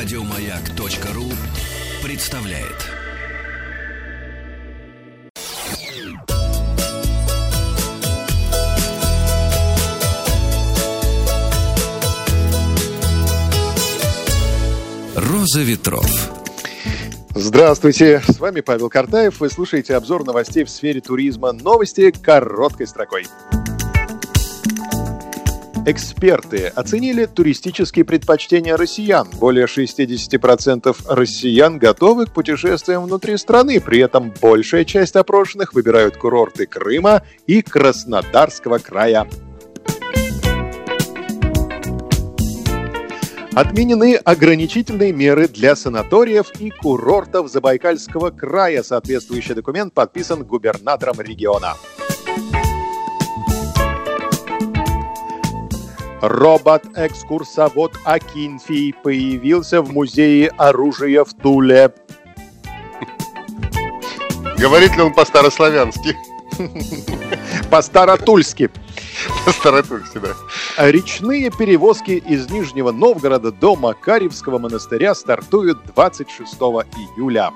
Радиомаяк.ру представляет. Роза ветров. Здравствуйте, с вами Павел Картаев. Вы слушаете обзор новостей в сфере туризма. Новости короткой строкой. Эксперты оценили туристические предпочтения россиян. Более 60% россиян готовы к путешествиям внутри страны. При этом большая часть опрошенных выбирают курорты Крыма и Краснодарского края. Отменены ограничительные меры для санаториев и курортов Забайкальского края. Соответствующий документ подписан губернатором региона. Робот-экскурсовод Акинфий появился в музее оружия в Туле. Говорит ли он по-старославянски? По-старотульски. По-старотульски, да. Речные перевозки из Нижнего Новгорода до Макаревского монастыря стартуют 26 июля.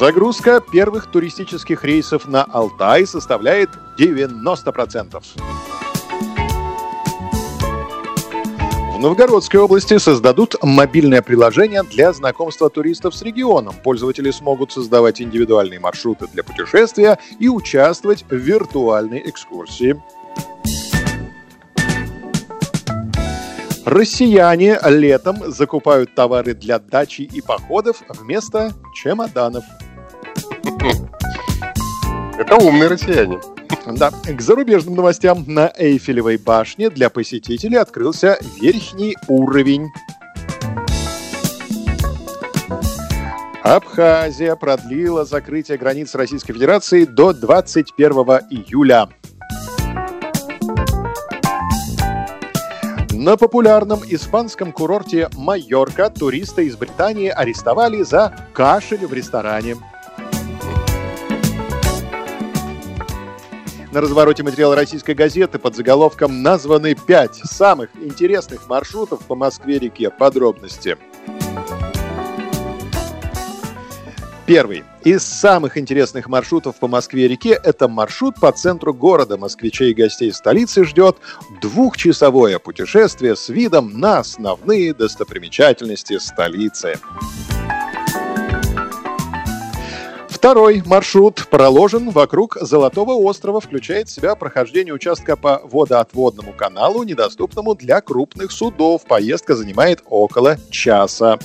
Загрузка первых туристических рейсов на Алтай составляет 90%. В Новгородской области создадут мобильное приложение для знакомства туристов с регионом. Пользователи смогут создавать индивидуальные маршруты для путешествия и участвовать в виртуальной экскурсии. Россияне летом закупают товары для дачи и походов вместо чемоданов. Это умные россияне. Да, к зарубежным новостям на Эйфелевой башне для посетителей открылся верхний уровень. Абхазия продлила закрытие границ Российской Федерации до 21 июля. На популярном испанском курорте Майорка туриста из Британии арестовали за кашель в ресторане. На развороте материала российской газеты под заголовком названы пять самых интересных маршрутов по Москве-реке. Подробности. Первый. Из самых интересных маршрутов по Москве-реке это маршрут по центру города. Москвичей и гостей столицы ждет двухчасовое путешествие с видом на основные достопримечательности столицы. Второй маршрут проложен вокруг Золотого острова, включает в себя прохождение участка по водоотводному каналу, недоступному для крупных судов. Поездка занимает около часа.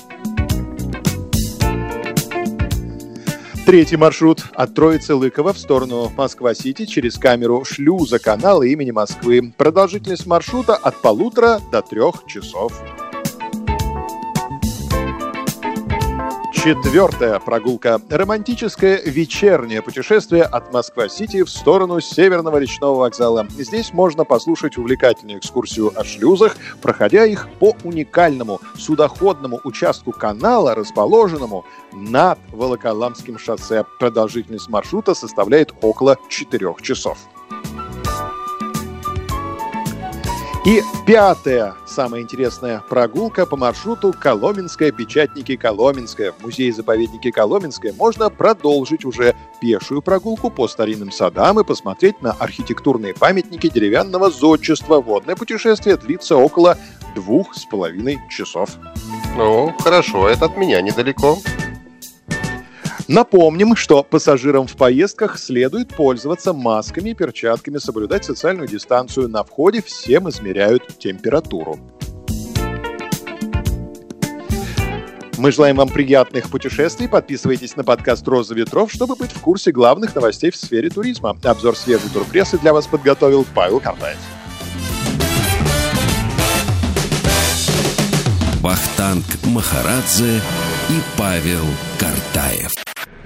Третий маршрут от Троицы Лыкова в сторону Москва-Сити через камеру шлюза канала имени Москвы. Продолжительность маршрута от полутора до трех часов. Четвертая прогулка. Романтическое вечернее путешествие от Москва-Сити в сторону Северного речного вокзала. Здесь можно послушать увлекательную экскурсию о шлюзах, проходя их по уникальному судоходному участку канала, расположенному над Волоколамским шоссе. Продолжительность маршрута составляет около 4 часов. И пятая, самая интересная прогулка по маршруту Коломенская, Печатники Коломенская. В музее-заповеднике Коломенская можно продолжить уже пешую прогулку по старинным садам и посмотреть на архитектурные памятники деревянного зодчества. Водное путешествие длится около двух с половиной часов. Ну, хорошо, это от меня недалеко. Напомним, что пассажирам в поездках следует пользоваться масками и перчатками, соблюдать социальную дистанцию. На входе всем измеряют температуру. Мы желаем вам приятных путешествий. Подписывайтесь на подкаст «Роза ветров», чтобы быть в курсе главных новостей в сфере туризма. Обзор свежей турпрессы для вас подготовил Павел Картаев. Вахтанг Махарадзе и Павел Картаев.